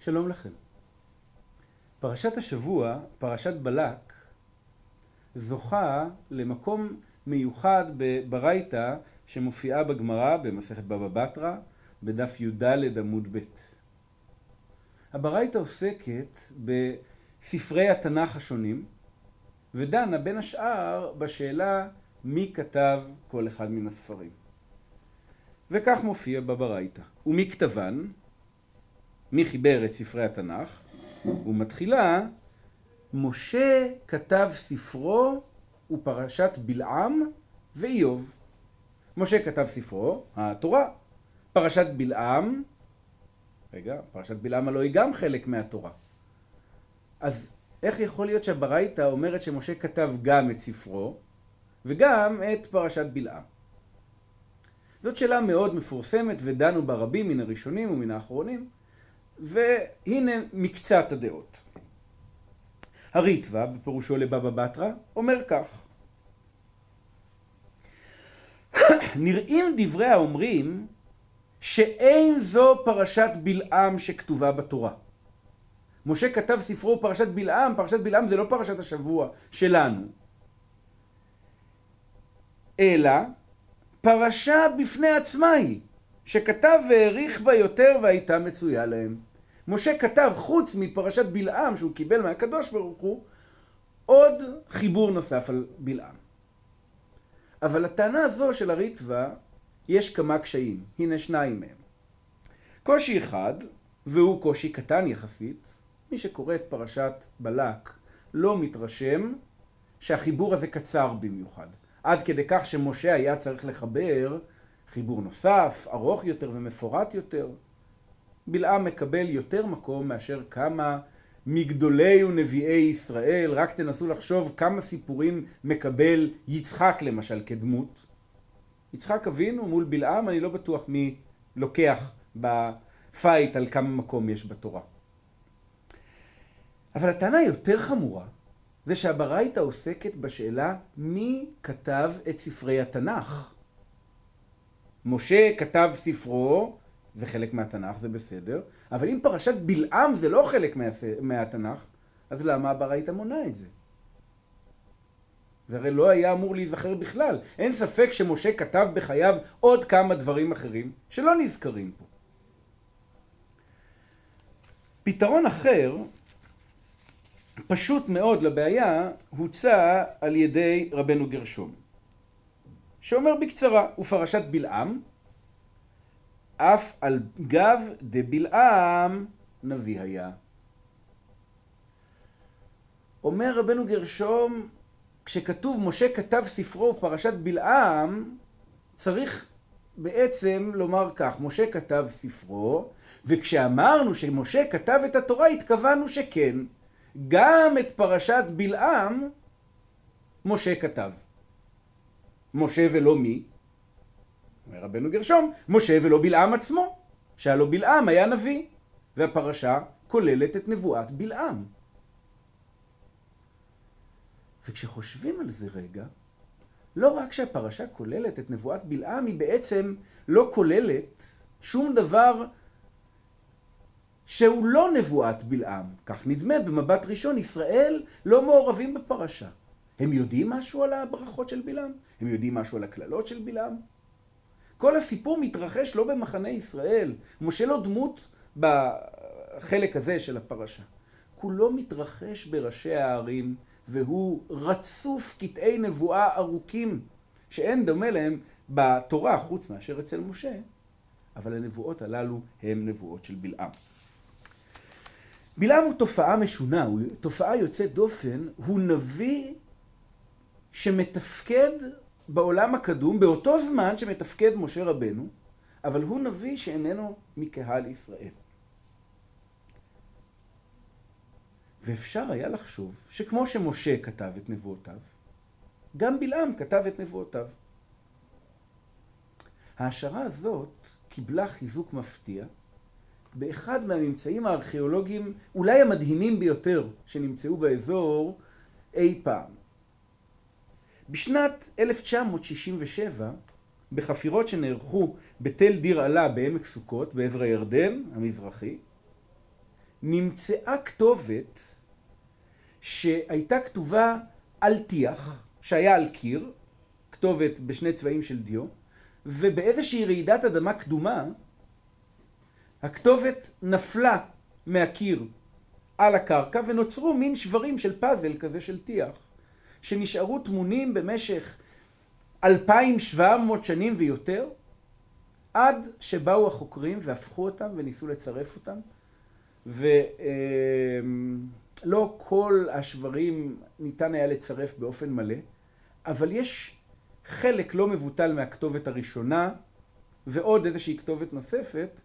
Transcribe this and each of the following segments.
שלום לכם. פרשת השבוע, פרשת בלק, זוכה למקום מיוחד בברייתא שמופיעה בגמרא במסכת בבא בתרא בדף י"ד עמוד ב'. הברייתא עוסקת בספרי התנ"ך השונים ודנה בין השאר בשאלה מי כתב כל אחד מן הספרים. וכך מופיע בברייתא. ומי כתבן? מי חיבר את ספרי התנ"ך? ומתחילה משה כתב ספרו ופרשת בלעם ואיוב. משה כתב ספרו, התורה. פרשת בלעם, רגע, פרשת בלעם הלוא היא גם חלק מהתורה. אז איך יכול להיות שהברייתא אומרת שמשה כתב גם את ספרו וגם את פרשת בלעם? זאת שאלה מאוד מפורסמת ודנו בה רבים מן הראשונים ומן האחרונים, והנה מקצת הדעות. הריטב"א, בפירושו לבבא בתרא, אומר כך: נראים דברי האומרים שאין זו פרשת בלעם שכתובה בתורה. משה כתב ספרו פרשת בלעם, פרשת בלעם זה לא פרשת השבוע שלנו, אלא פרשה בפני עצמה היא, שכתב והעריך בה יותר והייתה מצויה להם. משה כתב, חוץ מפרשת בלעם שהוא קיבל מהקדוש ברוך הוא, עוד חיבור נוסף על בלעם. אבל לטענה הזו של הריטב"א יש כמה קשיים, הנה שניים מהם. קושי אחד, והוא קושי קטן יחסית, מי שקורא את פרשת בלק לא מתרשם שהחיבור הזה קצר במיוחד. עד כדי כך שמשה היה צריך לחבר חיבור נוסף, ארוך יותר ומפורט יותר. בלעם מקבל יותר מקום מאשר כמה מגדולי ונביאי ישראל, רק תנסו לחשוב כמה סיפורים מקבל יצחק למשל כדמות. יצחק אבינו מול בלעם, אני לא בטוח מי לוקח בפייט על כמה מקום יש בתורה. אבל הטענה היותר חמורה זה שהברייתא עוסקת בשאלה מי כתב את ספרי התנ"ך. משה כתב ספרו, זה חלק מהתנ"ך, זה בסדר, אבל אם פרשת בלעם זה לא חלק מה... מהתנ"ך, אז למה הברייתא מונה את זה? זה הרי לא היה אמור להיזכר בכלל. אין ספק שמשה כתב בחייו עוד כמה דברים אחרים שלא נזכרים פה. פתרון אחר פשוט מאוד לבעיה הוצע על ידי רבנו גרשום, שאומר בקצרה, ופרשת בלעם, אף על גב דבלעם נביא היה. אומר רבנו גרשום, כשכתוב משה כתב ספרו ופרשת בלעם, צריך בעצם לומר כך, משה כתב ספרו, וכשאמרנו שמשה כתב את התורה התכוונו שכן. גם את פרשת בלעם משה כתב. משה ולא מי? רבנו גרשום, משה ולא בלעם עצמו, שהלא בלעם היה נביא, והפרשה כוללת את נבואת בלעם. וכשחושבים על זה רגע, לא רק שהפרשה כוללת את נבואת בלעם, היא בעצם לא כוללת שום דבר שהוא לא נבואת בלעם. כך נדמה במבט ראשון, ישראל לא מעורבים בפרשה. הם יודעים משהו על הברכות של בלעם? הם יודעים משהו על הקללות של בלעם? כל הסיפור מתרחש לא במחנה ישראל. משה לא דמות בחלק הזה של הפרשה. כולו מתרחש בראשי הערים, והוא רצוף קטעי נבואה ארוכים, שאין דומה להם בתורה חוץ מאשר אצל משה, אבל הנבואות הללו הן נבואות של בלעם. בלעם הוא תופעה משונה, הוא תופעה יוצאת דופן, הוא נביא שמתפקד בעולם הקדום, באותו זמן שמתפקד משה רבנו, אבל הוא נביא שאיננו מקהל ישראל. ואפשר היה לחשוב שכמו שמשה כתב את נבואותיו, גם בלעם כתב את נבואותיו. ההשערה הזאת קיבלה חיזוק מפתיע באחד מהממצאים הארכיאולוגיים אולי המדהימים ביותר שנמצאו באזור אי פעם. בשנת 1967, בחפירות שנערכו בתל דיר עלה בעמק סוכות בעבר הירדן המזרחי, נמצאה כתובת שהייתה כתובה על טיח, שהיה על קיר, כתובת בשני צבעים של דיו, ובאיזושהי רעידת אדמה קדומה, הכתובת נפלה מהקיר על הקרקע ונוצרו מין שברים של פאזל כזה של טיח, שנשארו טמונים במשך 2,700 שנים ויותר, עד שבאו החוקרים והפכו אותם וניסו לצרף אותם, ולא כל השברים ניתן היה לצרף באופן מלא, אבל יש חלק לא מבוטל מהכתובת הראשונה ועוד איזושהי כתובת נוספת,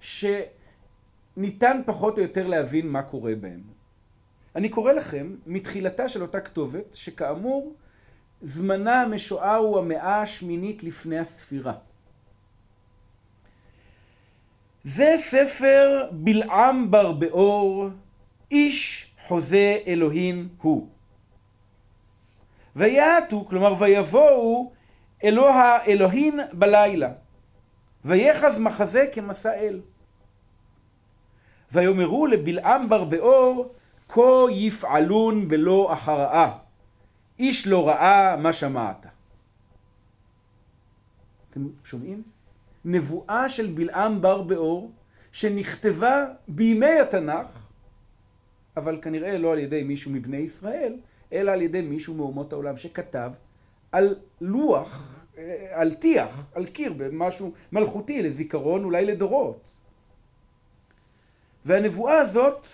שניתן פחות או יותר להבין מה קורה בהם. אני קורא לכם מתחילתה של אותה כתובת, שכאמור זמנה המשוער הוא המאה השמינית לפני הספירה. זה ספר בלעם בר באור, איש חוזה אלוהים הוא. ויעטו, כלומר ויבואו אלוה אלוהין בלילה, ויחז מחזה כמסע אל. ויאמרו לבלעם בר באור, כה יפעלון בלא אחראה, איש לא ראה מה שמעת. אתם שומעים? נבואה של בלעם בר באור, שנכתבה בימי התנ"ך, אבל כנראה לא על ידי מישהו מבני ישראל, אלא על ידי מישהו מאומות העולם שכתב על לוח, אה, על טיח, על קיר, במשהו מלכותי, לזיכרון, אולי לדורות. והנבואה הזאת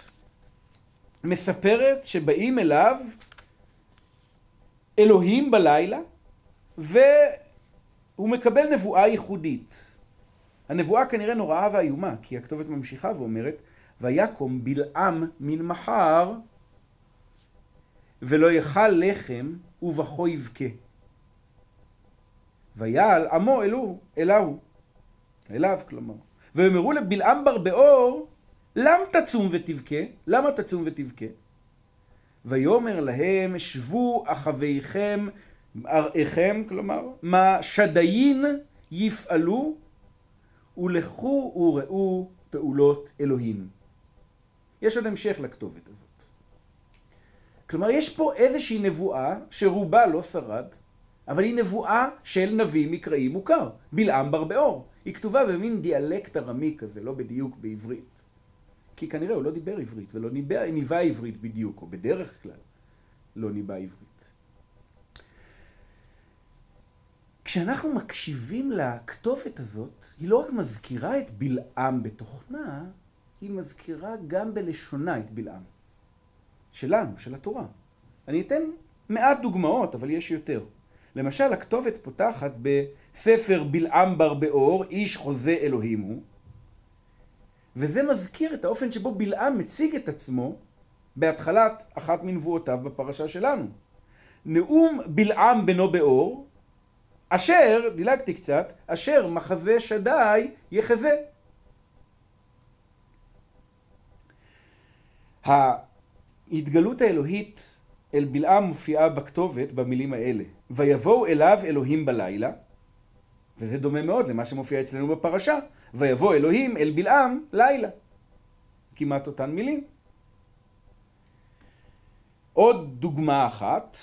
מספרת שבאים אליו אלוהים בלילה, והוא מקבל נבואה ייחודית. הנבואה כנראה נוראה ואיומה, כי הכתובת ממשיכה ואומרת, ויקום בלעם מן מחר, ולא יאכל לחם, ובכו יבכה. ויעל עמו אלוהו, אלוהו, אליו כלומר. ויאמרו לבלעם בר באור, למה תצום ותבכה? למה תצום ותבכה? ויאמר להם, שבו אחוויכם, אראיכם, כלומר, מה שדיין יפעלו, ולכו וראו פעולות אלוהים. יש עוד המשך לכתובת הזאת. כלומר, יש פה איזושהי נבואה שרובה לא שרד, אבל היא נבואה של נביא מקראי מוכר, בלעם בר באור. היא כתובה במין דיאלקט ארמי כזה, לא בדיוק בעברית. כי כנראה הוא לא דיבר עברית ולא ניבא, ניבא עברית בדיוק, או בדרך כלל לא ניבא עברית. כשאנחנו מקשיבים לכתובת הזאת, היא לא רק מזכירה את בלעם בתוכנה, היא מזכירה גם בלשונה את בלעם. שלנו, של התורה. אני אתן מעט דוגמאות, אבל יש יותר. למשל, הכתובת פותחת בספר בלעם בר באור, איש חוזה אלוהים הוא, וזה מזכיר את האופן שבו בלעם מציג את עצמו בהתחלת אחת מנבואותיו בפרשה שלנו. נאום בלעם בנו באור, אשר, דילגתי קצת, אשר מחזה שדי יחזה. ההתגלות האלוהית אל בלעם מופיעה בכתובת במילים האלה. ויבואו אליו אלוהים בלילה, וזה דומה מאוד למה שמופיע אצלנו בפרשה. ויבוא אלוהים אל בלעם לילה. כמעט אותן מילים. עוד דוגמה אחת,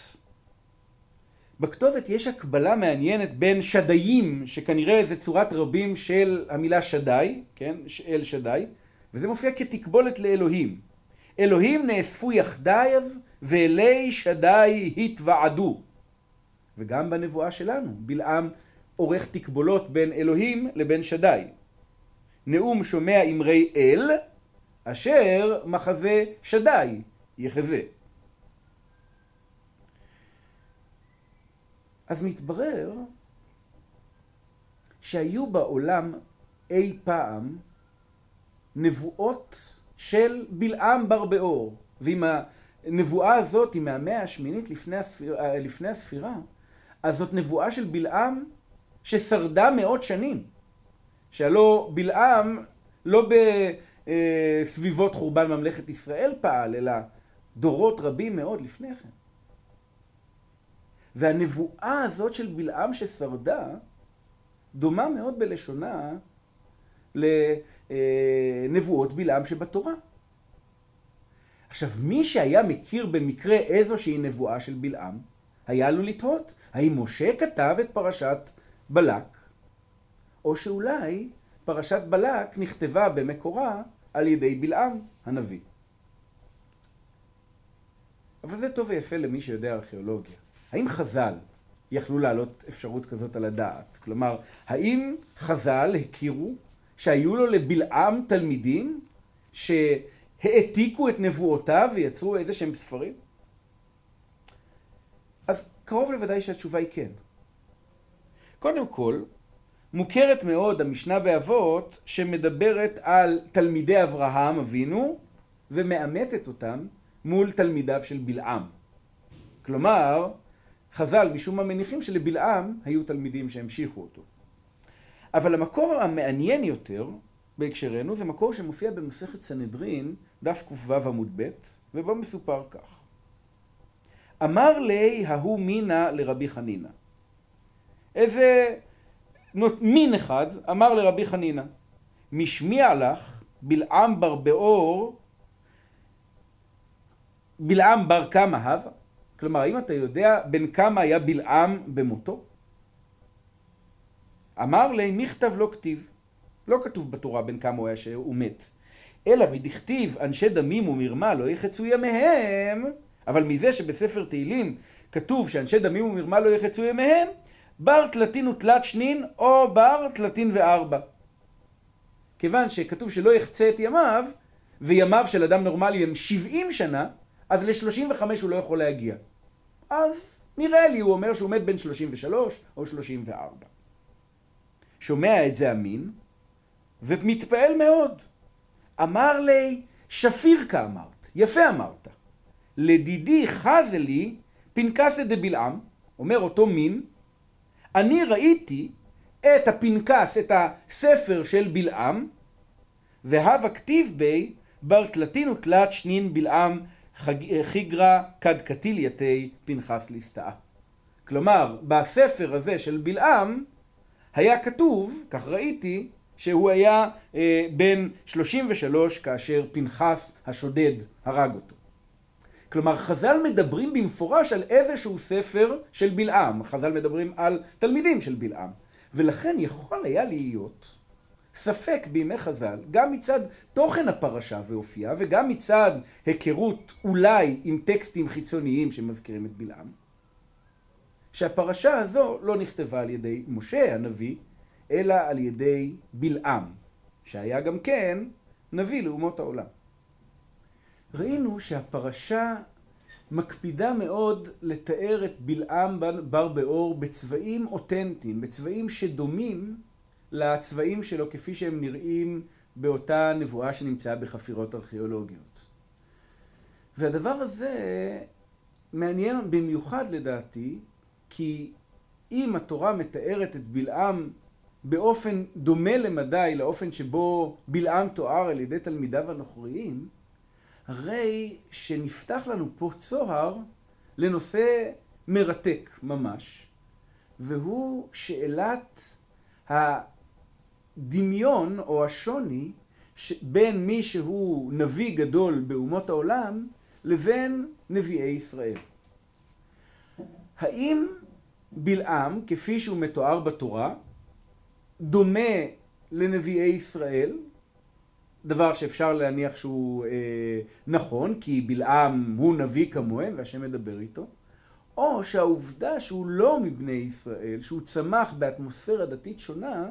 בכתובת יש הקבלה מעניינת בין שדיים, שכנראה זה צורת רבים של המילה שדי, כן, אל שדי, וזה מופיע כתקבולת לאלוהים. אלוהים נאספו יחדיו ואלי שדי התוועדו. וגם בנבואה שלנו, בלעם עורך תקבולות בין אלוהים לבין שדי. נאום שומע אמרי אל, אשר מחזה שדי יחזה. אז מתברר שהיו בעולם אי פעם נבואות של בלעם בר באור, ואם הנבואה הזאת היא מהמאה השמינית לפני הספירה, לפני הספירה, אז זאת נבואה של בלעם ששרדה מאות שנים. שהלא בלעם לא בסביבות חורבן ממלכת ישראל פעל, אלא דורות רבים מאוד לפני כן. והנבואה הזאת של בלעם ששרדה, דומה מאוד בלשונה לנבואות בלעם שבתורה. עכשיו, מי שהיה מכיר במקרה איזושהי נבואה של בלעם, היה לו לתהות, האם משה כתב את פרשת בלק, או שאולי פרשת בלק נכתבה במקורה על ידי בלעם הנביא. אבל זה טוב ויפה למי שיודע ארכיאולוגיה. האם חז"ל יכלו להעלות אפשרות כזאת על הדעת? כלומר, האם חז"ל הכירו שהיו לו לבלעם תלמידים שהעתיקו את נבואותיו ויצרו איזה שהם ספרים? אז קרוב לוודאי שהתשובה היא כן. קודם כל, מוכרת מאוד המשנה באבות שמדברת על תלמידי אברהם אבינו ומאמתת אותם מול תלמידיו של בלעם. כלומר, חז"ל משום מה מניחים שלבלעם היו תלמידים שהמשיכו אותו. אבל המקור המעניין יותר בהקשרנו זה מקור שמופיע במסכת סנהדרין, דף ק"ו עמוד ב', ובו מסופר כך: אמר לי ההוא מינה לרבי חנינא. איזה מין אחד אמר לרבי חנינא, משמיע לך בלעם בר באור, בלעם בר כמה הווה? כלומר, האם אתה יודע בין כמה היה בלעם במותו? אמר לי, מכתב לא כתיב. לא כתוב בתורה בין כמה הוא היה שהוא מת. אלא מדכתיב אנשי דמים ומרמה לא יחצו ימיהם, אבל מזה שבספר תהילים כתוב שאנשי דמים ומרמה לא יחצו ימיהם, בר תלתין ותלת שנין או בר תלתין וארבע. כיוון שכתוב שלא יחצה את ימיו, וימיו של אדם נורמלי הם 70 שנה, אז ל-35 הוא לא יכול להגיע. אז נראה לי, הוא אומר שהוא מת בין 33 או 34. שומע את זה המין, ומתפעל מאוד. אמר לי, שפיר כאמרת, יפה אמרת. לדידי חזה לי פנקסא דבלעם, אומר אותו מין, אני ראיתי את הפנקס, את הספר של בלעם, והווה כתיב בי בר תלתין ותלת שנין בלעם חיגרא כד קטיל יתי פנחס ליסטאה. כלומר, בספר הזה של בלעם היה כתוב, כך ראיתי, שהוא היה אה, בן 33 כאשר פנחס השודד הרג אותו. כלומר, חז"ל מדברים במפורש על איזשהו ספר של בלעם. חז"ל מדברים על תלמידים של בלעם. ולכן יכול היה להיות ספק בימי חז"ל, גם מצד תוכן הפרשה ואופייה, וגם מצד היכרות אולי עם טקסטים חיצוניים שמזכירים את בלעם, שהפרשה הזו לא נכתבה על ידי משה הנביא, אלא על ידי בלעם, שהיה גם כן נביא לאומות העולם. ראינו שהפרשה מקפידה מאוד לתאר את בלעם בר באור בצבעים אותנטיים, בצבעים שדומים לצבעים שלו כפי שהם נראים באותה נבואה שנמצאה בחפירות ארכיאולוגיות. והדבר הזה מעניין במיוחד לדעתי, כי אם התורה מתארת את בלעם באופן דומה למדי לאופן שבו בלעם תואר על ידי תלמידיו הנוכריים, הרי שנפתח לנו פה צוהר לנושא מרתק ממש, והוא שאלת הדמיון או השוני בין מי שהוא נביא גדול באומות העולם לבין נביאי ישראל. האם בלעם, כפי שהוא מתואר בתורה, דומה לנביאי ישראל, דבר שאפשר להניח שהוא אה, נכון, כי בלעם הוא נביא כמוהם והשם מדבר איתו, או שהעובדה שהוא לא מבני ישראל, שהוא צמח באטמוספירה דתית שונה,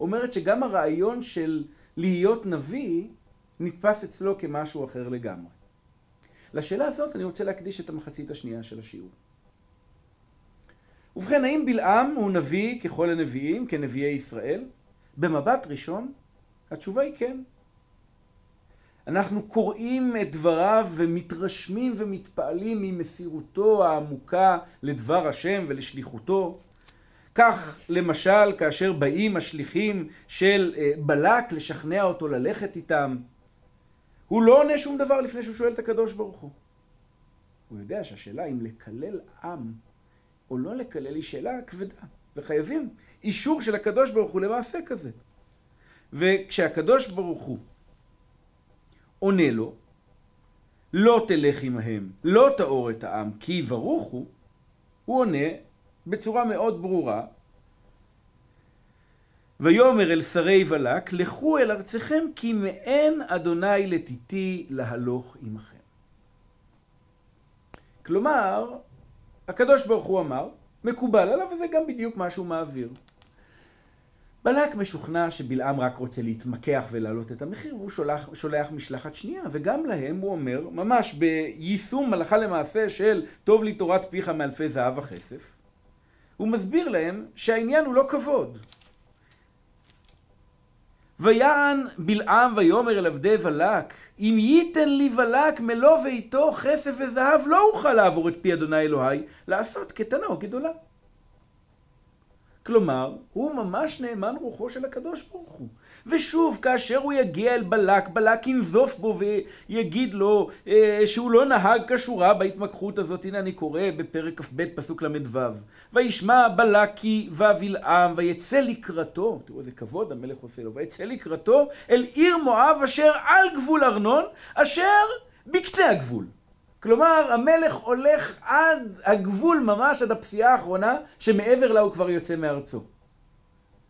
אומרת שגם הרעיון של להיות נביא נתפס אצלו כמשהו אחר לגמרי. לשאלה הזאת אני רוצה להקדיש את המחצית השנייה של השיעור. ובכן, האם בלעם הוא נביא ככל הנביאים, כנביאי ישראל? במבט ראשון, התשובה היא כן. אנחנו קוראים את דבריו ומתרשמים ומתפעלים ממסירותו העמוקה לדבר השם ולשליחותו. כך למשל כאשר באים השליחים של אה, בלק לשכנע אותו ללכת איתם, הוא לא עונה שום דבר לפני שהוא שואל את הקדוש ברוך הוא. הוא יודע שהשאלה אם לקלל עם או לא לקלל היא שאלה כבדה, וחייבים אישור של הקדוש ברוך הוא למעשה כזה. וכשהקדוש ברוך הוא עונה לו, לא תלך עמהם, לא תאור את העם, כי יברוכו, הוא עונה בצורה מאוד ברורה, ויאמר אל שרי בלק, לכו אל ארצכם, כי מאין אדוני לתיתי להלוך עמכם. כלומר, הקדוש ברוך הוא אמר, מקובל עליו, וזה גם בדיוק מה שהוא מעביר. בלק משוכנע שבלעם רק רוצה להתמקח ולהעלות את המחיר, והוא שולח, שולח משלחת שנייה, וגם להם הוא אומר, ממש ביישום הלכה למעשה של טוב לי תורת פיך מאלפי זהב וכסף, הוא מסביר להם שהעניין הוא לא כבוד. ויען בלעם ויאמר אל עבדי בלק, אם ייתן לי בלק מלוא ביתו כסף וזהב, לא אוכל לעבור את פי אדוני אלוהי, לעשות קטנה או גדולה. כלומר, הוא ממש נאמן רוחו של הקדוש ברוך הוא. ושוב, כאשר הוא יגיע אל בלק, בלק ינזוף בו ויגיד לו אה, שהוא לא נהג כשורה בהתמקחות הזאת. הנה אני קורא בפרק כ"ב פסוק ל"ו. וישמע בלק כי ובלעם ויצא לקראתו, תראו איזה כבוד המלך עושה לו, ויצא לקראתו אל עיר מואב אשר על גבול ארנון, אשר בקצה הגבול. כלומר, המלך הולך עד הגבול ממש, עד הפסיעה האחרונה, שמעבר לה הוא כבר יוצא מארצו.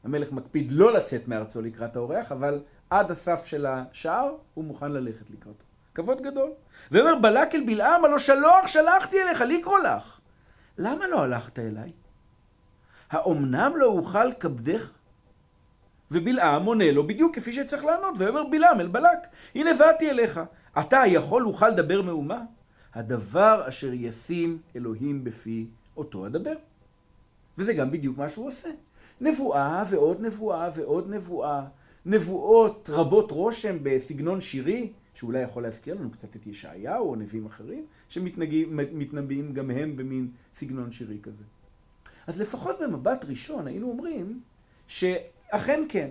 המלך מקפיד לא לצאת מארצו לקראת האורח, אבל עד הסף של השער הוא מוכן ללכת לקראתו. כבוד גדול. ואומר בלק אל בלעם, הלא שלוח שלחתי אליך לקרוא לך. למה לא הלכת אליי? האומנם לא אוכל כבדך? ובלעם עונה לו בדיוק כפי שצריך לענות, ואומר בלעם אל בלק, הנה באתי אליך, אתה יכול אוכל לדבר מאומה? הדבר אשר ישים אלוהים בפי אותו אדבר. וזה גם בדיוק מה שהוא עושה. נבואה ועוד נבואה ועוד נבואה. נבואות רבות רושם בסגנון שירי, שאולי יכול להזכיר לנו קצת את ישעיהו או נביאים אחרים, שמתנבאים גם הם במין סגנון שירי כזה. אז לפחות במבט ראשון היינו אומרים שאכן כן,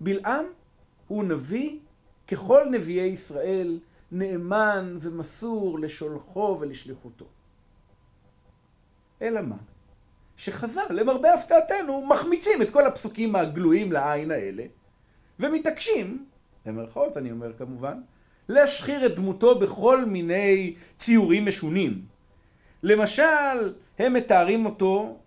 בלעם הוא נביא ככל נביאי ישראל נאמן ומסור לשולחו ולשליחותו. אלא מה? שחז"ל, למרבה הפתעתנו, מחמיצים את כל הפסוקים הגלויים לעין האלה, ומתעקשים, במרכאות אני אומר כמובן, להשחיר את דמותו בכל מיני ציורים משונים. למשל, הם מתארים אותו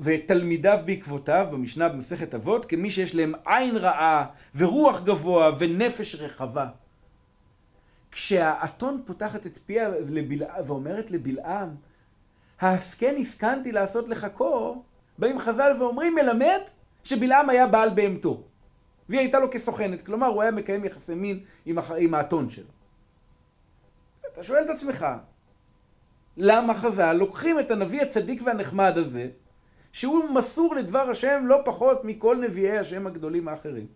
ואת תלמידיו בעקבותיו במשנה במסכת אבות כמי שיש להם עין רעה ורוח גבוה ונפש רחבה. כשהאתון פותחת את פיה ואומרת לבלעם, ההסכן הסכנתי לעשות לך קור, באים חז"ל ואומרים, מלמד שבלעם היה בעל בהמתו. והיא הייתה לו כסוכנת, כלומר הוא היה מקיים יחסי מין עם, הח... עם האתון שלו. אתה שואל את עצמך, למה חז"ל לוקחים את הנביא הצדיק והנחמד הזה, שהוא מסור לדבר השם לא פחות מכל נביאי השם הגדולים האחרים,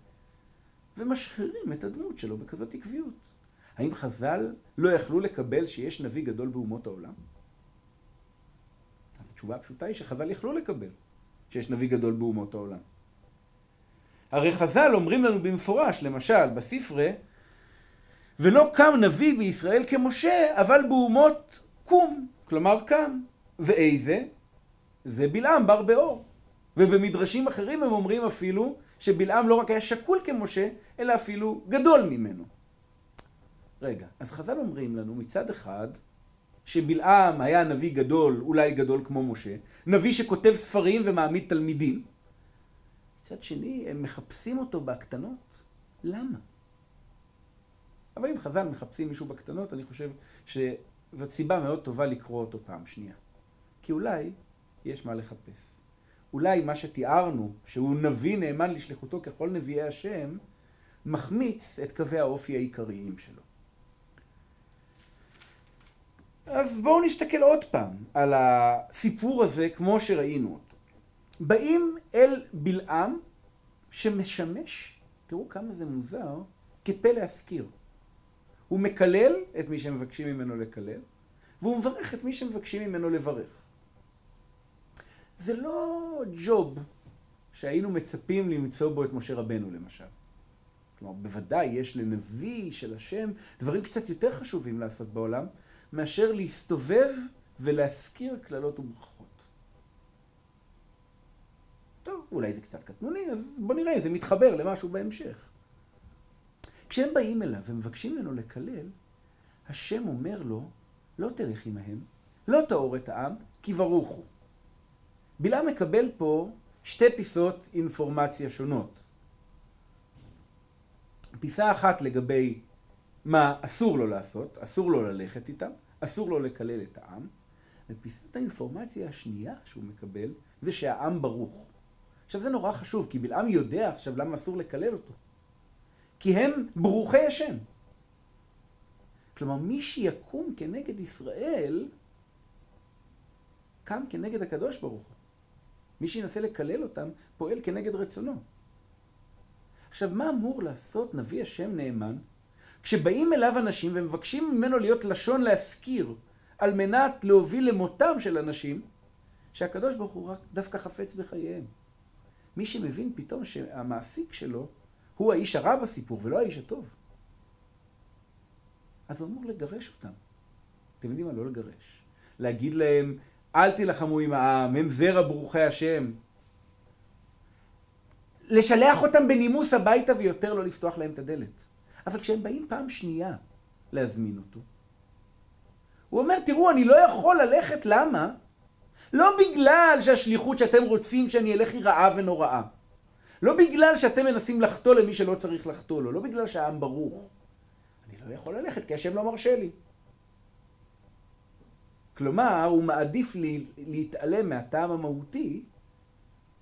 ומשחירים את הדמות שלו בכזאת עקביות. האם חז"ל לא יכלו לקבל שיש נביא גדול באומות העולם? אז התשובה הפשוטה היא שחז"ל יכלו לקבל שיש נביא גדול באומות העולם. הרי חז"ל אומרים לנו במפורש, למשל, בספרי, ולא קם נביא בישראל כמשה, אבל באומות קום, כלומר קם. ואיזה? זה בלעם בר באור. ובמדרשים אחרים הם אומרים אפילו שבלעם לא רק היה שקול כמשה, אלא אפילו גדול ממנו. רגע, אז חז"ל אומרים לנו מצד אחד שבלעם היה נביא גדול, אולי גדול כמו משה, נביא שכותב ספרים ומעמיד תלמידים. מצד שני, הם מחפשים אותו בהקטנות. למה? אבל אם חז"ל מחפשים מישהו בקטנות, אני חושב שזאת סיבה מאוד טובה לקרוא אותו פעם שנייה. כי אולי יש מה לחפש. אולי מה שתיארנו, שהוא נביא נאמן לשליחותו ככל נביאי השם, מחמיץ את קווי האופי העיקריים שלו. אז בואו נסתכל עוד פעם על הסיפור הזה כמו שראינו אותו. באים אל בלעם שמשמש, תראו כמה זה מוזר, כפה להשכיר. הוא מקלל את מי שמבקשים ממנו לקלל, והוא מברך את מי שמבקשים ממנו לברך. זה לא ג'וב שהיינו מצפים למצוא בו את משה רבנו למשל. כלומר, בוודאי יש לנביא של השם דברים קצת יותר חשובים לעשות בעולם, מאשר להסתובב ולהזכיר קללות וברכות. טוב, אולי זה קצת קטנוני, אז בוא נראה, זה מתחבר למשהו בהמשך. כשהם באים אליו ומבקשים ממנו לקלל, השם אומר לו, לא תלך עמהם, לא תאור את העם, כי ברוך הוא. בלעם מקבל פה שתי פיסות אינפורמציה שונות. פיסה אחת לגבי מה אסור לו לעשות, אסור לו ללכת איתם, אסור לו לקלל את העם, ופיסת האינפורמציה השנייה שהוא מקבל זה שהעם ברוך. עכשיו זה נורא חשוב, כי בלעם יודע עכשיו למה אסור לקלל אותו. כי הם ברוכי השם. כלומר, מי שיקום כנגד ישראל, קם כנגד הקדוש ברוך הוא. מי שינסה לקלל אותם, פועל כנגד רצונו. עכשיו, מה אמור לעשות נביא השם נאמן, כשבאים אליו אנשים ומבקשים ממנו להיות לשון להזכיר, על מנת להוביל למותם של אנשים, שהקדוש ברוך הוא רק דווקא חפץ בחייהם. מי שמבין פתאום שהמעסיק שלו הוא האיש הרע בסיפור ולא האיש הטוב. אז הוא אמור לגרש אותם. אתם יודעים מה? לא לגרש. להגיד להם, אל תילחמו עם העם, הם זרע ברוכי השם. לשלח אותם בנימוס הביתה ויותר לא לפתוח להם את הדלת. אבל כשהם באים פעם שנייה להזמין אותו, הוא אומר, תראו, אני לא יכול ללכת, למה? לא בגלל שהשליחות שאתם רוצים שאני אלך היא רעה ונוראה. לא בגלל שאתם מנסים לחטוא למי שלא צריך לחטוא לו, לא בגלל שהעם ברוך. אני לא יכול ללכת כי השם לא מרשה לי. כלומר, הוא מעדיף להתעלם מהטעם המהותי,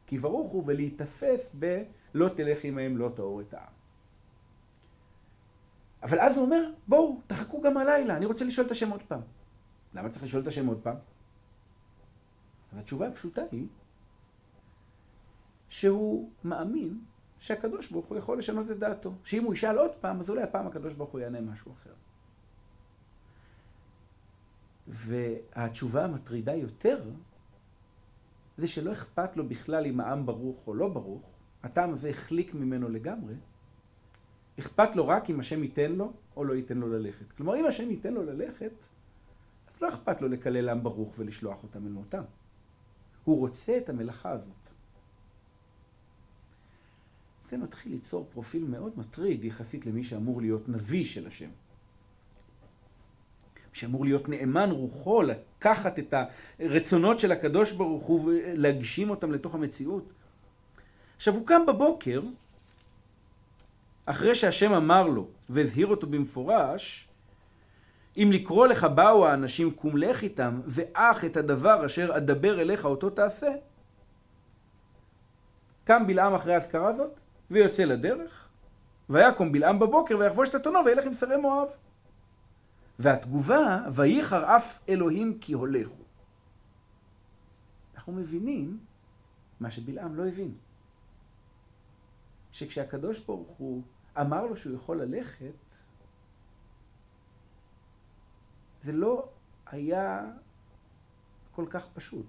כי ברוך הוא, ולהיתפס ב"לא תלך עמהם לא תאור את העם". אבל אז הוא אומר, בואו, תחכו גם הלילה, אני רוצה לשאול את השם עוד פעם. למה צריך לשאול את השם עוד פעם? אז התשובה הפשוטה היא שהוא מאמין שהקדוש ברוך הוא יכול לשנות את דעתו. שאם הוא ישאל עוד פעם, אז אולי הפעם הקדוש ברוך הוא יענה משהו אחר. והתשובה המטרידה יותר, זה שלא אכפת לו בכלל אם העם ברוך או לא ברוך, הטעם הזה החליק ממנו לגמרי, אכפת לו רק אם השם ייתן לו או לא ייתן לו ללכת. כלומר, אם השם ייתן לו ללכת, אז לא אכפת לו לקלל עם ברוך ולשלוח אותם אל מותם. הוא רוצה את המלאכה הזאת. זה מתחיל ליצור פרופיל מאוד מטריד יחסית למי שאמור להיות נביא של השם. שאמור להיות נאמן רוחו, לקחת את הרצונות של הקדוש ברוך הוא ולהגשים אותם לתוך המציאות. עכשיו, הוא קם בבוקר, אחרי שהשם אמר לו והזהיר אותו במפורש, אם לקרוא לך באו האנשים קום לך איתם, ואך את הדבר אשר אדבר אליך אותו תעשה. קם בלעם אחרי האזכרה הזאת, ויוצא לדרך, ויקום בלעם בבוקר ויחבוש את אתונו וילך עם שרי מואב. והתגובה, וייחר אף אלוהים כי הולכו. אנחנו מבינים מה שבלעם לא הבין. שכשהקדוש ברוך הוא אמר לו שהוא יכול ללכת, זה לא היה כל כך פשוט.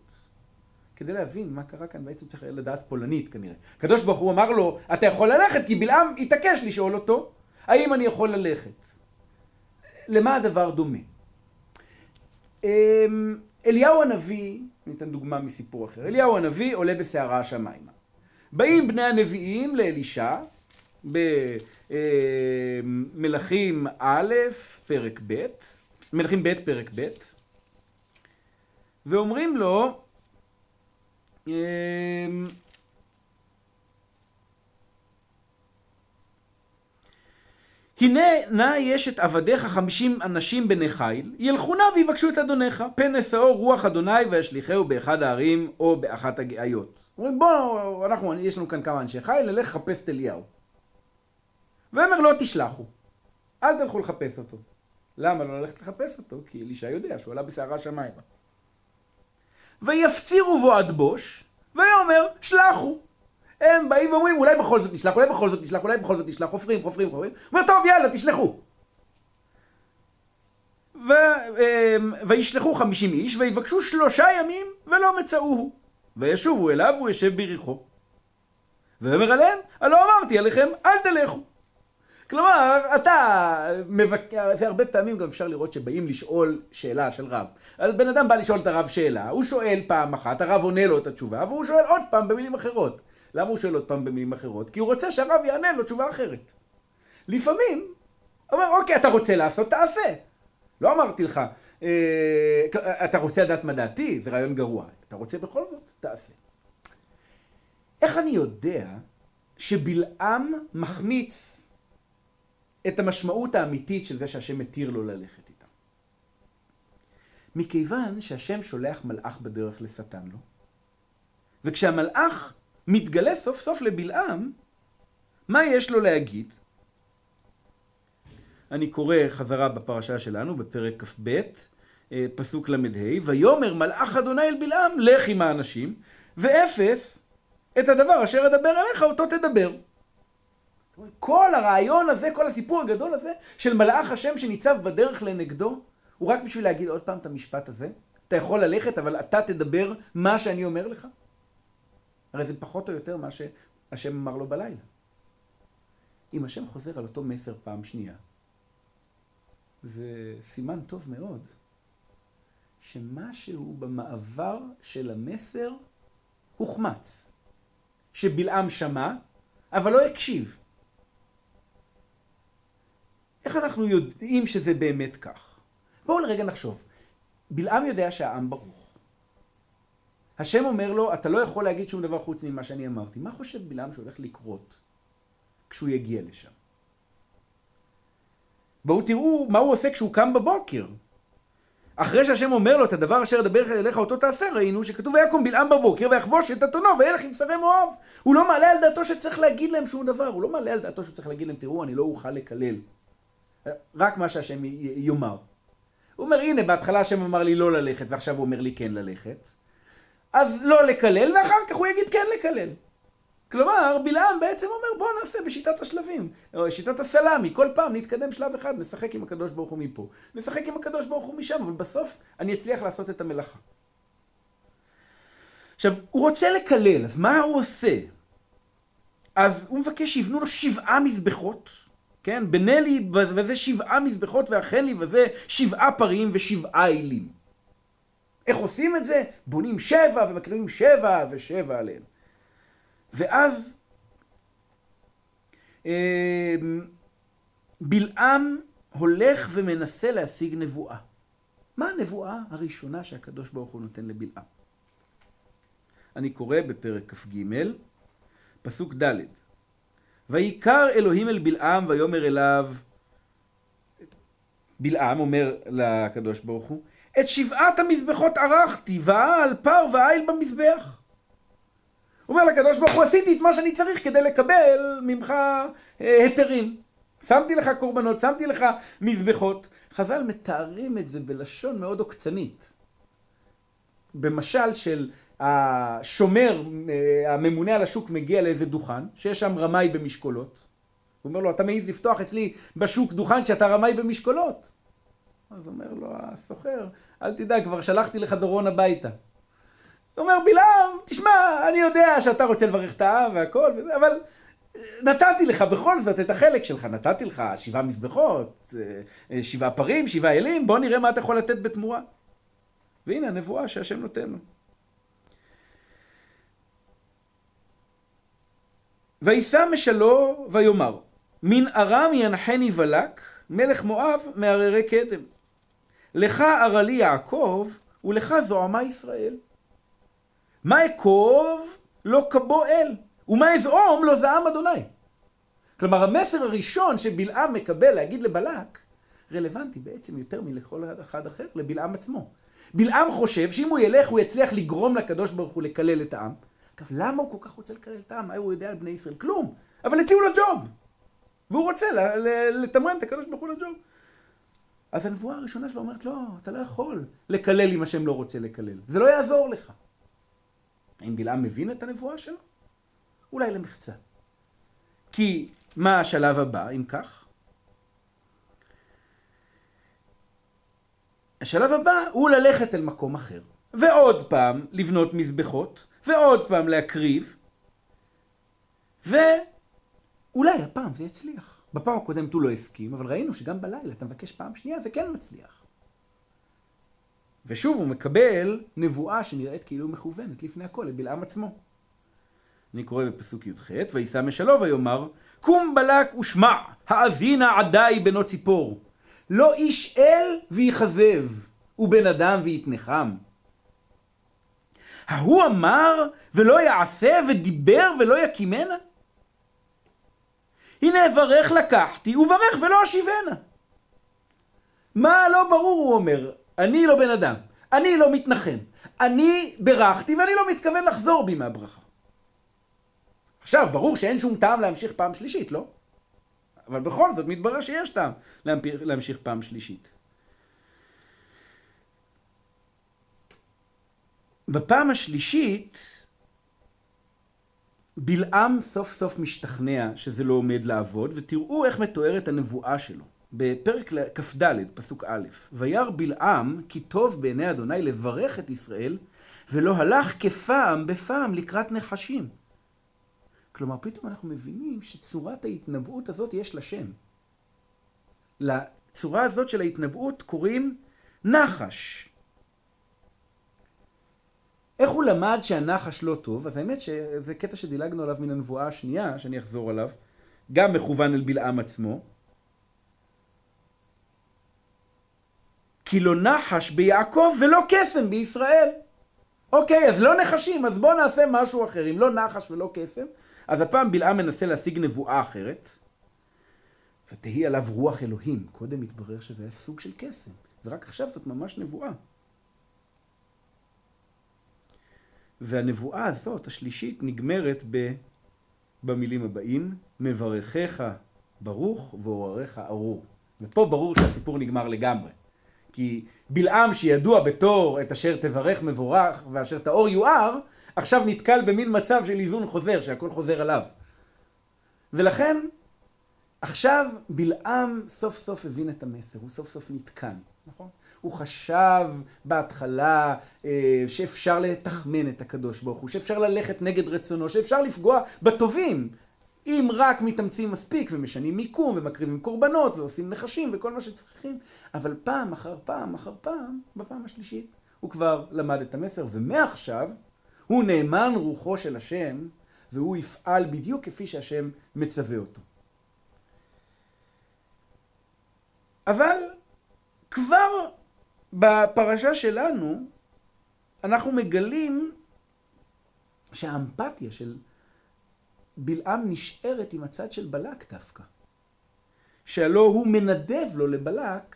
כדי להבין מה קרה כאן בעצם צריך לדעת פולנית כנראה. הקדוש ברוך הוא אמר לו, אתה יכול ללכת, כי בלעם התעקש לשאול אותו, האם אני יכול ללכת? למה הדבר דומה? אמ, אליהו הנביא, אני אתן דוגמה מסיפור אחר, אליהו הנביא עולה בסערה השמיימה. באים בני הנביאים לאלישע, במלכים א', פרק ב', מלכים ב', פרק ב', ואומרים לו, אמ, הנה נא יש את עבדיך חמישים אנשים בני חיל, ילכו נא ויבקשו את אדונך, פן נשאו רוח אדוני וישליכהו באחד הערים או באחת הגאיות. אומרים בואו, אנחנו, יש לנו כאן כמה אנשי חיל, נלך לחפש את אליהו. ואומר לא תשלחו, אל תלכו לחפש אותו. למה לא ללכת לחפש אותו? כי אלישע יודע שהוא עלה בסערה שמיימה. ויפצירו בו עד בוש, ויאמר שלחו. הם באים ואומרים אולי בכל זאת נשלח, אולי בכל זאת נשלח, אולי בכל זאת נשלח, חופרים, חופרים, חופרים. הוא אומר טוב יאללה תשלחו. ו, אמ, וישלחו חמישים איש ויבקשו שלושה ימים ולא מצאוהו. וישובו אליו והוא יושב בריחו. ויאמר עליהם, הלא אמרתי עליכם אל תלכו. כלומר, אתה מבקר, זה הרבה פעמים גם אפשר לראות שבאים לשאול שאלה של רב. אז בן אדם בא לשאול את הרב שאלה, הוא שואל פעם אחת, הרב עונה לו את התשובה, והוא שואל עוד פעם במילים אחרות. למה הוא שואל עוד פעם במילים אחרות? כי הוא רוצה שהרב יענה לו תשובה אחרת. לפעמים, אומר, אוקיי, אתה רוצה לעשות, תעשה. לא אמרתי לך, אה, אתה רוצה לדעת מה דעתי? זה רעיון גרוע. אתה רוצה בכל זאת? תעשה. איך אני יודע שבלעם מחמיץ את המשמעות האמיתית של זה שהשם מתיר לו ללכת איתם? מכיוון שהשם שולח מלאך בדרך לשטן לו, וכשהמלאך מתגלה סוף סוף לבלעם, מה יש לו להגיד? אני קורא חזרה בפרשה שלנו, בפרק כ"ב, אה, פסוק ל"ה, ויאמר מלאך אדוני אל בלעם, לך עם האנשים, ואפס את הדבר אשר אדבר עליך, אותו תדבר. כל הרעיון הזה, כל הסיפור הגדול הזה, של מלאך השם שניצב בדרך לנגדו, הוא רק בשביל להגיד עוד פעם את המשפט הזה. אתה יכול ללכת, אבל אתה תדבר מה שאני אומר לך. הרי זה פחות או יותר מה שהשם אמר לו בלילה. אם השם חוזר על אותו מסר פעם שנייה, זה סימן טוב מאוד שמשהו במעבר של המסר הוחמץ. שבלעם שמע, אבל לא הקשיב. איך אנחנו יודעים שזה באמת כך? בואו לרגע נחשוב. בלעם יודע שהעם ברוך. השם אומר לו, אתה לא יכול להגיד שום דבר חוץ ממה שאני אמרתי. מה חושב בלעם שהולך לקרות כשהוא יגיע לשם? בואו תראו מה הוא עושה כשהוא קם בבוקר. אחרי שהשם אומר לו את הדבר אשר אדבר אליך אותו תעשה, ראינו שכתוב ויקום בלעם בבוקר ויחבוש את אתונו וילך עם שרי מואב. הוא לא מעלה על דעתו שצריך להגיד להם שום דבר, הוא לא מעלה על דעתו שצריך להגיד להם, תראו, אני לא אוכל לקלל. רק מה שהשם יאמר. הוא אומר, הנה, בהתחלה השם אמר לי לא ללכת, ועכשיו הוא אומר לי כן ללכת. אז לא לקלל, ואחר כך הוא יגיד כן לקלל. כלומר, בלעם בעצם אומר, בוא נעשה בשיטת השלבים, או שיטת הסלאמי, כל פעם נתקדם שלב אחד, נשחק עם הקדוש ברוך הוא מפה, נשחק עם הקדוש ברוך הוא משם, אבל בסוף אני אצליח לעשות את המלאכה. עכשיו, הוא רוצה לקלל, אז מה הוא עושה? אז הוא מבקש שיבנו לו שבעה מזבחות, כן? בנה לי וזה שבעה מזבחות, ואכן לי וזה שבעה פרים ושבעה אלים. איך עושים את זה? בונים שבע ומקריבים שבע ושבע עליהם. ואז אמ, בלעם הולך ומנסה להשיג נבואה. מה הנבואה הראשונה שהקדוש ברוך הוא נותן לבלעם? אני קורא בפרק כ"ג, פסוק ד' ויקר אלוהים אל בלעם ויאמר אליו, בלעם אומר לקדוש ברוך הוא, את שבעת המזבחות ערכתי, ועל פר ועיל במזבח. אומר לקדוש ברוך הוא, עשיתי את מה שאני צריך כדי לקבל ממך אה, היתרים. שמתי לך קורבנות, שמתי לך מזבחות. חז"ל מתארים את זה בלשון מאוד עוקצנית. במשל של השומר, אה, הממונה על השוק מגיע לאיזה דוכן, שיש שם רמאי במשקולות. הוא אומר לו, אתה מעז לפתוח אצלי בשוק דוכן כשאתה רמאי במשקולות? אז אומר לו הסוחר, אל תדאג, כבר שלחתי לך דורון הביתה. הוא אומר, בלעם, תשמע, אני יודע שאתה רוצה לברך את העם והכל, אבל נתתי לך בכל זאת את החלק שלך, נתתי לך שבעה מזבחות, אה, שבעה פרים, שבעה אלים, בוא נראה מה אתה יכול לתת בתמורה. והנה הנבואה שהשם נותן לו. וישא משלו ויאמר, מן ארם ינחני בלק, מלך מואב מהררי קדם. לך ארלי יעקב, ולך זוהמה ישראל. מה אקוב לא כבו אל, ומה אזעום לא זעם אדוני. כלומר, המסר הראשון שבלעם מקבל להגיד לבלק, רלוונטי בעצם יותר מלכל אחד אחר, לבלעם עצמו. בלעם חושב שאם הוא ילך הוא יצליח לגרום לקדוש ברוך הוא לקלל את העם. אגב, למה הוא כל כך רוצה לקלל את העם? מה הוא יודע על בני ישראל? כלום. אבל הציעו לו ג'וב. והוא רוצה לתמרן את הקדוש ברוך הוא לג'וב. אז הנבואה הראשונה שלו אומרת, לא, אתה לא יכול לקלל אם השם לא רוצה לקלל. זה לא יעזור לך. האם בלעם מבין את הנבואה שלו? אולי למחצה. כי מה השלב הבא, אם כך? השלב הבא הוא ללכת אל מקום אחר, ועוד פעם לבנות מזבחות, ועוד פעם להקריב, ואולי הפעם זה יצליח. בפעם הקודמת הוא לא הסכים, אבל ראינו שגם בלילה אתה מבקש פעם שנייה, זה כן מצליח. ושוב הוא מקבל נבואה שנראית כאילו מכוונת לפני הכל לבלעם עצמו. אני קורא בפסוק י"ח, וישא משלו ויאמר, קום בלק ושמע, האזינה עדי בנו ציפור. לא איש אל ויכזב, ובן אדם ויתנחם. ההוא אמר ולא יעשה, ודיבר ולא יקימנה? הנה אברך לקחתי, וברך ולא אשיבנה. מה לא ברור, הוא אומר, אני לא בן אדם, אני לא מתנחם, אני ברכתי ואני לא מתכוון לחזור בי מהברכה. עכשיו, ברור שאין שום טעם להמשיך פעם שלישית, לא? אבל בכל זאת מתברר שיש טעם להמשיך פעם שלישית. בפעם השלישית, בלעם סוף סוף משתכנע שזה לא עומד לעבוד, ותראו איך מתוארת הנבואה שלו. בפרק כ"ד, פסוק א', וירא בלעם כי טוב בעיני אדוני לברך את ישראל, ולא הלך כפעם בפעם לקראת נחשים. כלומר, פתאום אנחנו מבינים שצורת ההתנבאות הזאת יש לה שם. לצורה הזאת של ההתנבאות קוראים נחש. איך הוא למד שהנחש לא טוב? אז האמת שזה קטע שדילגנו עליו מן הנבואה השנייה, שאני אחזור עליו, גם מכוון אל בלעם עצמו. כי לא נחש ביעקב ולא קסם בישראל. אוקיי, אז לא נחשים, אז בואו נעשה משהו אחר. אם לא נחש ולא קסם, אז הפעם בלעם מנסה להשיג נבואה אחרת, ותהי עליו רוח אלוהים. קודם התברר שזה היה סוג של קסם, ורק עכשיו זאת ממש נבואה. והנבואה הזאת, השלישית, נגמרת ב... במילים הבאים, מברכך ברוך ועורריך ארור. ופה ברור שהסיפור נגמר לגמרי. כי בלעם שידוע בתור את אשר תברך מבורך ואשר תאור יואר, עכשיו נתקל במין מצב של איזון חוזר, שהכל חוזר עליו. ולכן, עכשיו בלעם סוף סוף הבין את המסר, הוא סוף סוף נתקן, נכון? הוא חשב בהתחלה אה, שאפשר לתחמן את הקדוש ברוך הוא, שאפשר ללכת נגד רצונו, שאפשר לפגוע בטובים, אם רק מתאמצים מספיק ומשנים מיקום ומקריבים קורבנות ועושים נחשים וכל מה שצריכים, אבל פעם אחר פעם אחר פעם, בפעם השלישית, הוא כבר למד את המסר, ומעכשיו הוא נאמן רוחו של השם, והוא יפעל בדיוק כפי שהשם מצווה אותו. אבל כבר בפרשה שלנו אנחנו מגלים שהאמפתיה של בלעם נשארת עם הצד של בלק דווקא. שהלא הוא מנדב לו לבלק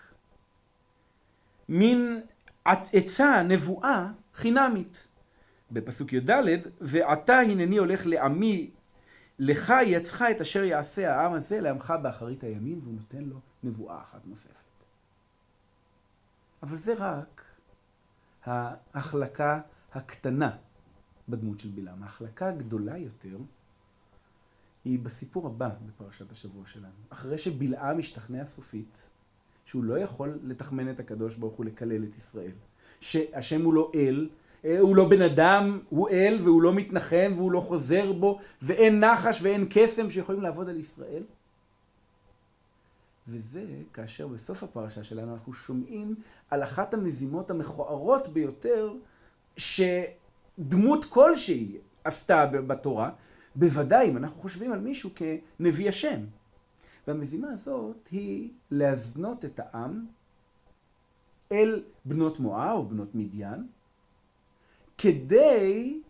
מין עצה, נבואה, חינמית. בפסוק י"ד, ועתה הנני הולך לעמי, לך יצך את אשר יעשה העם הזה לעמך באחרית הימים, והוא נותן לו נבואה אחת נוספת. אבל זה רק ההחלקה הקטנה בדמות של בלעם. ההחלקה הגדולה יותר היא בסיפור הבא בפרשת השבוע שלנו. אחרי שבלעם השתכנע סופית, שהוא לא יכול לתחמן את הקדוש ברוך הוא לקלל את ישראל. שהשם הוא לא אל, אה, הוא לא בן אדם, הוא אל והוא לא מתנחם והוא לא חוזר בו, ואין נחש ואין קסם שיכולים לעבוד על ישראל. וזה כאשר בסוף הפרשה שלנו אנחנו שומעים על אחת המזימות המכוערות ביותר שדמות כלשהי עשתה בתורה, בוודאי אם אנחנו חושבים על מישהו כנביא השם. והמזימה הזאת היא להזנות את העם אל בנות מואב או בנות מדיין, כדי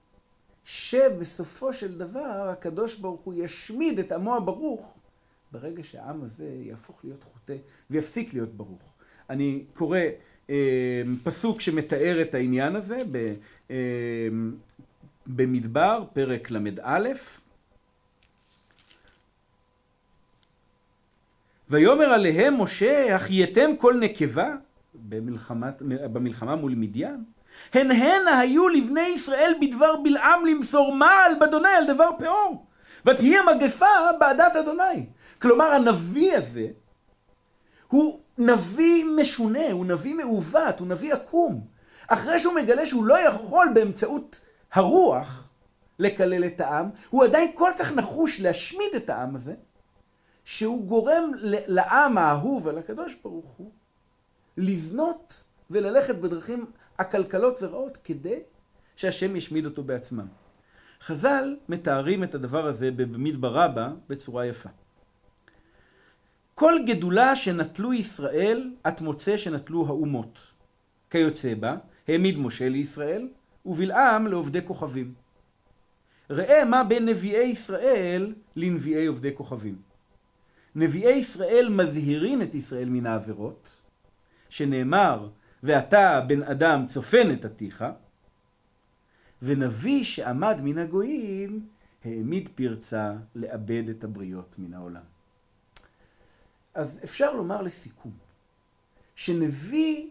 שבסופו של דבר הקדוש ברוך הוא ישמיד את עמו הברוך ברגע שהעם הזה יהפוך להיות חוטא ויפסיק להיות ברוך. אני קורא אה, פסוק שמתאר את העניין הזה ב, אה, במדבר, פרק ל"א. ויאמר עליהם משה, החייתם כל נקבה במלחמה, במלחמה מול מדיין? הן הנה היו לבני ישראל בדבר בלעם למסור מעל באדוני על דבר פאור. ותהי המגפה בעדת אדוני. כלומר, הנביא הזה הוא נביא משונה, הוא נביא מעוות, הוא נביא עקום. אחרי שהוא מגלה שהוא לא יכול באמצעות הרוח לקלל את העם, הוא עדיין כל כך נחוש להשמיד את העם הזה, שהוא גורם לעם האהוב על הקדוש ברוך הוא לזנות וללכת בדרכים עקלקלות ורעות כדי שהשם ישמיד אותו בעצמם. חז"ל מתארים את הדבר הזה במדבר רבה בצורה יפה. כל גדולה שנטלו ישראל, את מוצא שנטלו האומות. כיוצא בה, העמיד משה לישראל, ובלעם לעובדי כוכבים. ראה מה בין נביאי ישראל לנביאי עובדי כוכבים. נביאי ישראל מזהירים את ישראל מן העבירות, שנאמר, ואתה בן אדם צופן את עתיך, ונביא שעמד מן הגויים, העמיד פרצה לאבד את הבריות מן העולם. אז אפשר לומר לסיכום, שנביא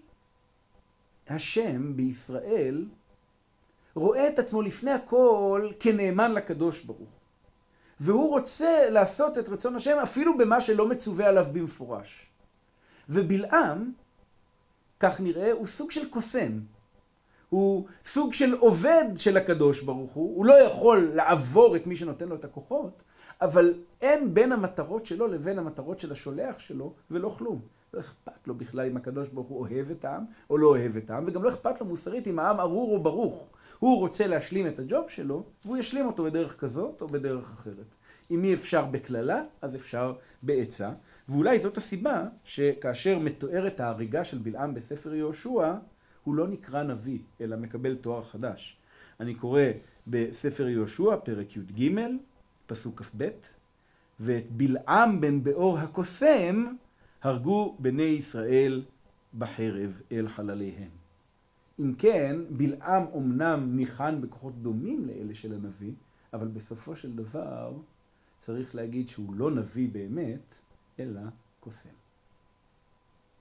השם בישראל רואה את עצמו לפני הכל כנאמן לקדוש ברוך הוא. והוא רוצה לעשות את רצון השם אפילו במה שלא מצווה עליו במפורש. ובלעם, כך נראה, הוא סוג של קוסם. הוא סוג של עובד של הקדוש ברוך הוא, הוא לא יכול לעבור את מי שנותן לו את הכוחות, אבל אין בין המטרות שלו לבין המטרות של השולח שלו ולא כלום. לא אכפת לו בכלל אם הקדוש ברוך הוא אוהב את העם או לא אוהב את העם, וגם לא אכפת לו מוסרית אם העם ארור או ברוך. הוא רוצה להשלים את הג'וב שלו, והוא ישלים אותו בדרך כזאת או בדרך אחרת. אם אי אפשר בקללה, אז אפשר בעצה. ואולי זאת הסיבה שכאשר מתוארת ההריגה של בלעם בספר יהושע, הוא לא נקרא נביא, אלא מקבל תואר חדש. אני קורא בספר יהושע, פרק י"ג, פסוק כ"ב, ואת בלעם בן באור הקוסם הרגו בני ישראל בחרב אל חלליהם. אם כן, בלעם אמנם ניחן בכוחות דומים לאלה של הנביא, אבל בסופו של דבר צריך להגיד שהוא לא נביא באמת, אלא קוסם.